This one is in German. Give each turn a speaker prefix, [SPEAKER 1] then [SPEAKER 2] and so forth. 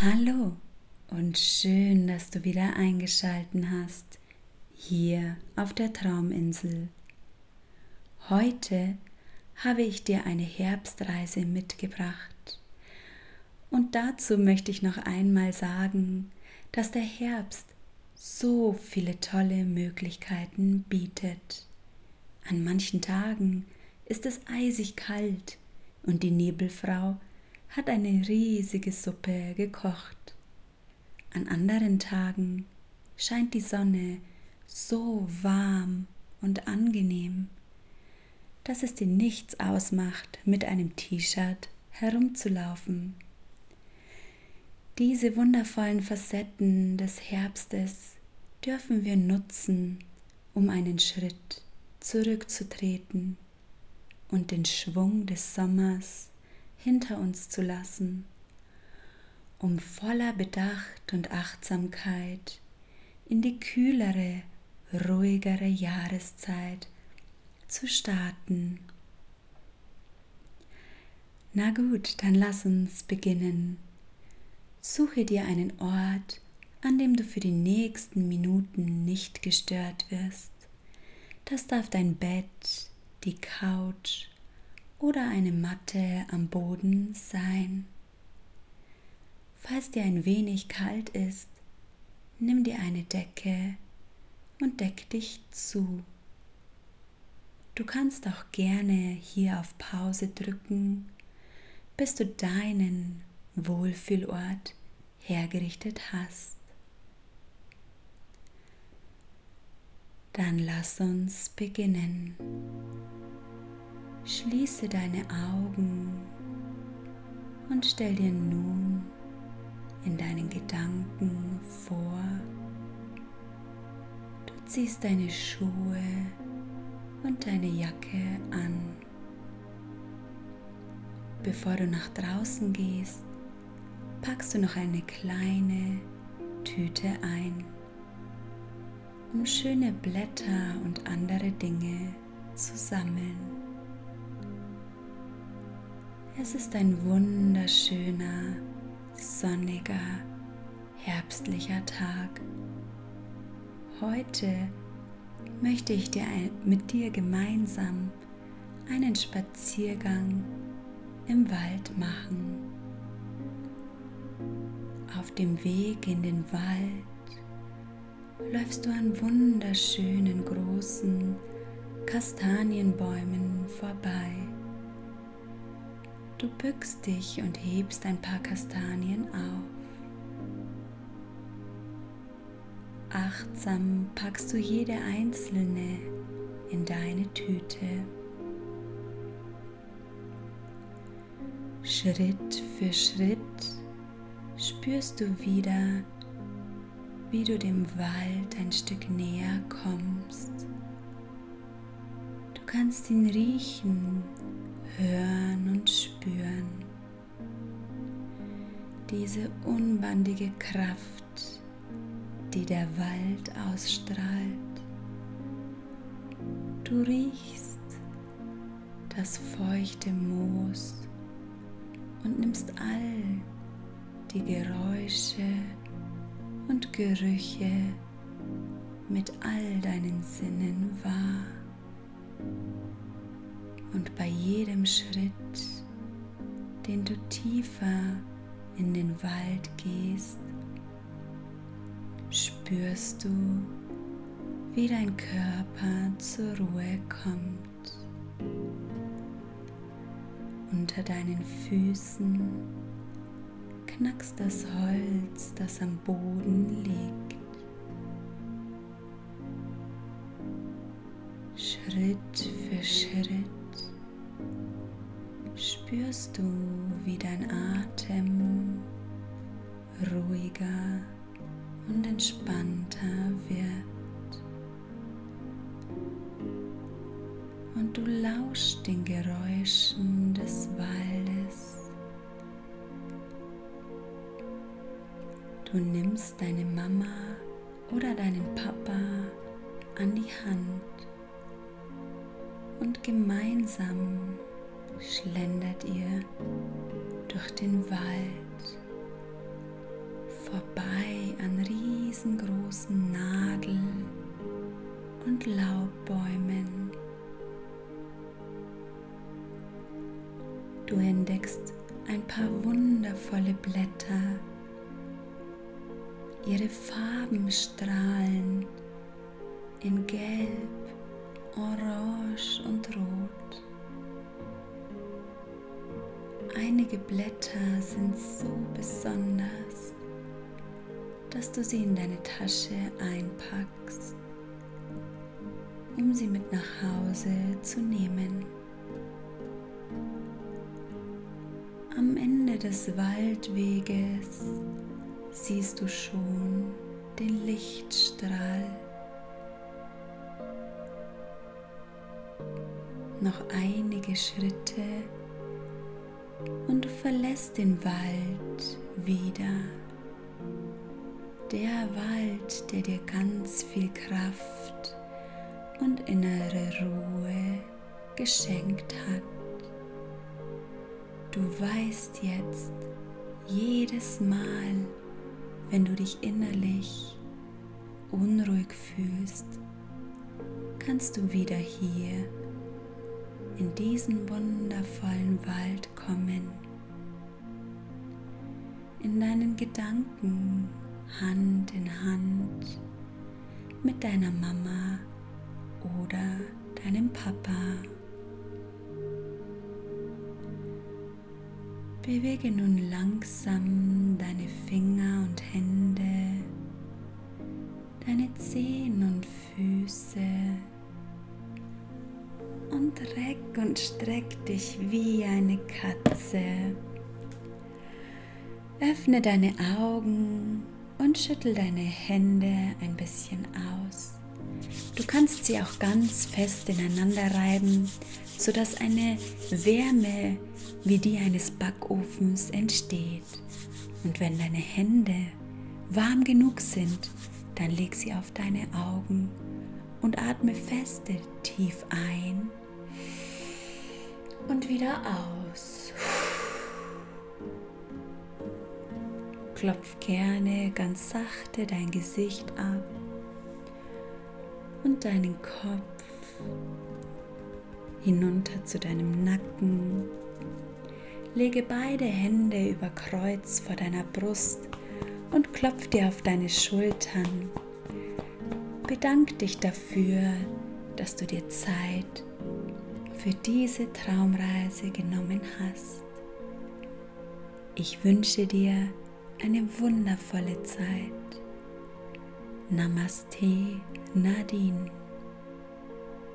[SPEAKER 1] Hallo und schön, dass du wieder eingeschalten hast hier auf der Trauminsel. Heute habe ich dir eine Herbstreise mitgebracht. Und dazu möchte ich noch einmal sagen, dass der Herbst so viele tolle Möglichkeiten bietet. An manchen Tagen ist es eisig kalt und die Nebelfrau hat eine riesige Suppe gekocht. An anderen Tagen scheint die Sonne so warm und angenehm, dass es dir nichts ausmacht, mit einem T-Shirt herumzulaufen. Diese wundervollen Facetten des Herbstes dürfen wir nutzen, um einen Schritt zurückzutreten und den Schwung des Sommers hinter uns zu lassen, um voller Bedacht und Achtsamkeit in die kühlere, ruhigere Jahreszeit zu starten. Na gut, dann lass uns beginnen. Suche dir einen Ort, an dem du für die nächsten Minuten nicht gestört wirst. Das darf dein Bett, die Couch oder eine Matte am Boden sein. Falls dir ein wenig kalt ist, nimm dir eine Decke und deck dich zu. Du kannst auch gerne hier auf Pause drücken, bis du deinen Wohlfühlort hergerichtet hast. Dann lass uns beginnen. Schließe deine Augen und stell dir nun in deinen Gedanken vor, du ziehst deine Schuhe und deine Jacke an. Bevor du nach draußen gehst, packst du noch eine kleine Tüte ein, um schöne Blätter und andere Dinge zu sammeln. Es ist ein wunderschöner, sonniger, herbstlicher Tag. Heute möchte ich dir mit dir gemeinsam einen Spaziergang im Wald machen. Auf dem Weg in den Wald läufst du an wunderschönen großen Kastanienbäumen vorbei. Du bückst dich und hebst ein paar Kastanien auf. Achtsam packst du jede einzelne in deine Tüte. Schritt für Schritt spürst du wieder, wie du dem Wald ein Stück näher kommst. Du kannst ihn riechen hören und spüren. Diese unbandige Kraft, die der Wald ausstrahlt. Du riechst das feuchte Moos und nimmst all die Geräusche und Gerüche mit all deinen Sinnen wahr. Und bei jedem Schritt, den du tiefer in den Wald gehst, spürst du, wie dein Körper zur Ruhe kommt. Unter deinen Füßen knackst das Holz, das am Boden liegt. Schritt für Schritt spürst du, wie dein Atem ruhiger und entspannter wird. Und du lauschst den Geräuschen des Waldes. Du nimmst deine Mama oder deinen Papa an die Hand und gemeinsam schlendert ihr durch den Wald vorbei an riesengroßen Nadeln und Laubbäumen. Du entdeckst ein paar wundervolle Blätter. Ihre Farben strahlen in Gelb Einige Blätter sind so besonders, dass du sie in deine Tasche einpackst, um sie mit nach Hause zu nehmen. Am Ende des Waldweges siehst du schon den Lichtstrahl. Noch einige Schritte und du verlässt den Wald wieder. Der Wald, der dir ganz viel Kraft und innere Ruhe geschenkt hat. Du weißt jetzt jedes Mal, wenn du dich innerlich unruhig fühlst, kannst du wieder hier in diesen wundervollen Wald kommen. In deinen Gedanken Hand in Hand mit deiner Mama oder deinem Papa. Bewege nun langsam deine Finger und Hände, deine Zehen und Füße und reck und streck dich wie eine Katze. Öffne deine Augen und schüttel deine Hände ein bisschen aus. Du kannst sie auch ganz fest ineinander reiben, sodass eine Wärme wie die eines Backofens entsteht. Und wenn deine Hände warm genug sind, dann leg sie auf deine Augen und atme feste tief ein und wieder aus. Klopf gerne ganz sachte dein Gesicht ab und deinen Kopf hinunter zu deinem Nacken. Lege beide Hände über Kreuz vor deiner Brust und klopf dir auf deine Schultern. Bedank dich dafür, dass du dir Zeit für diese Traumreise genommen hast. Ich wünsche dir eine wundervolle Zeit. Namaste, Nadine.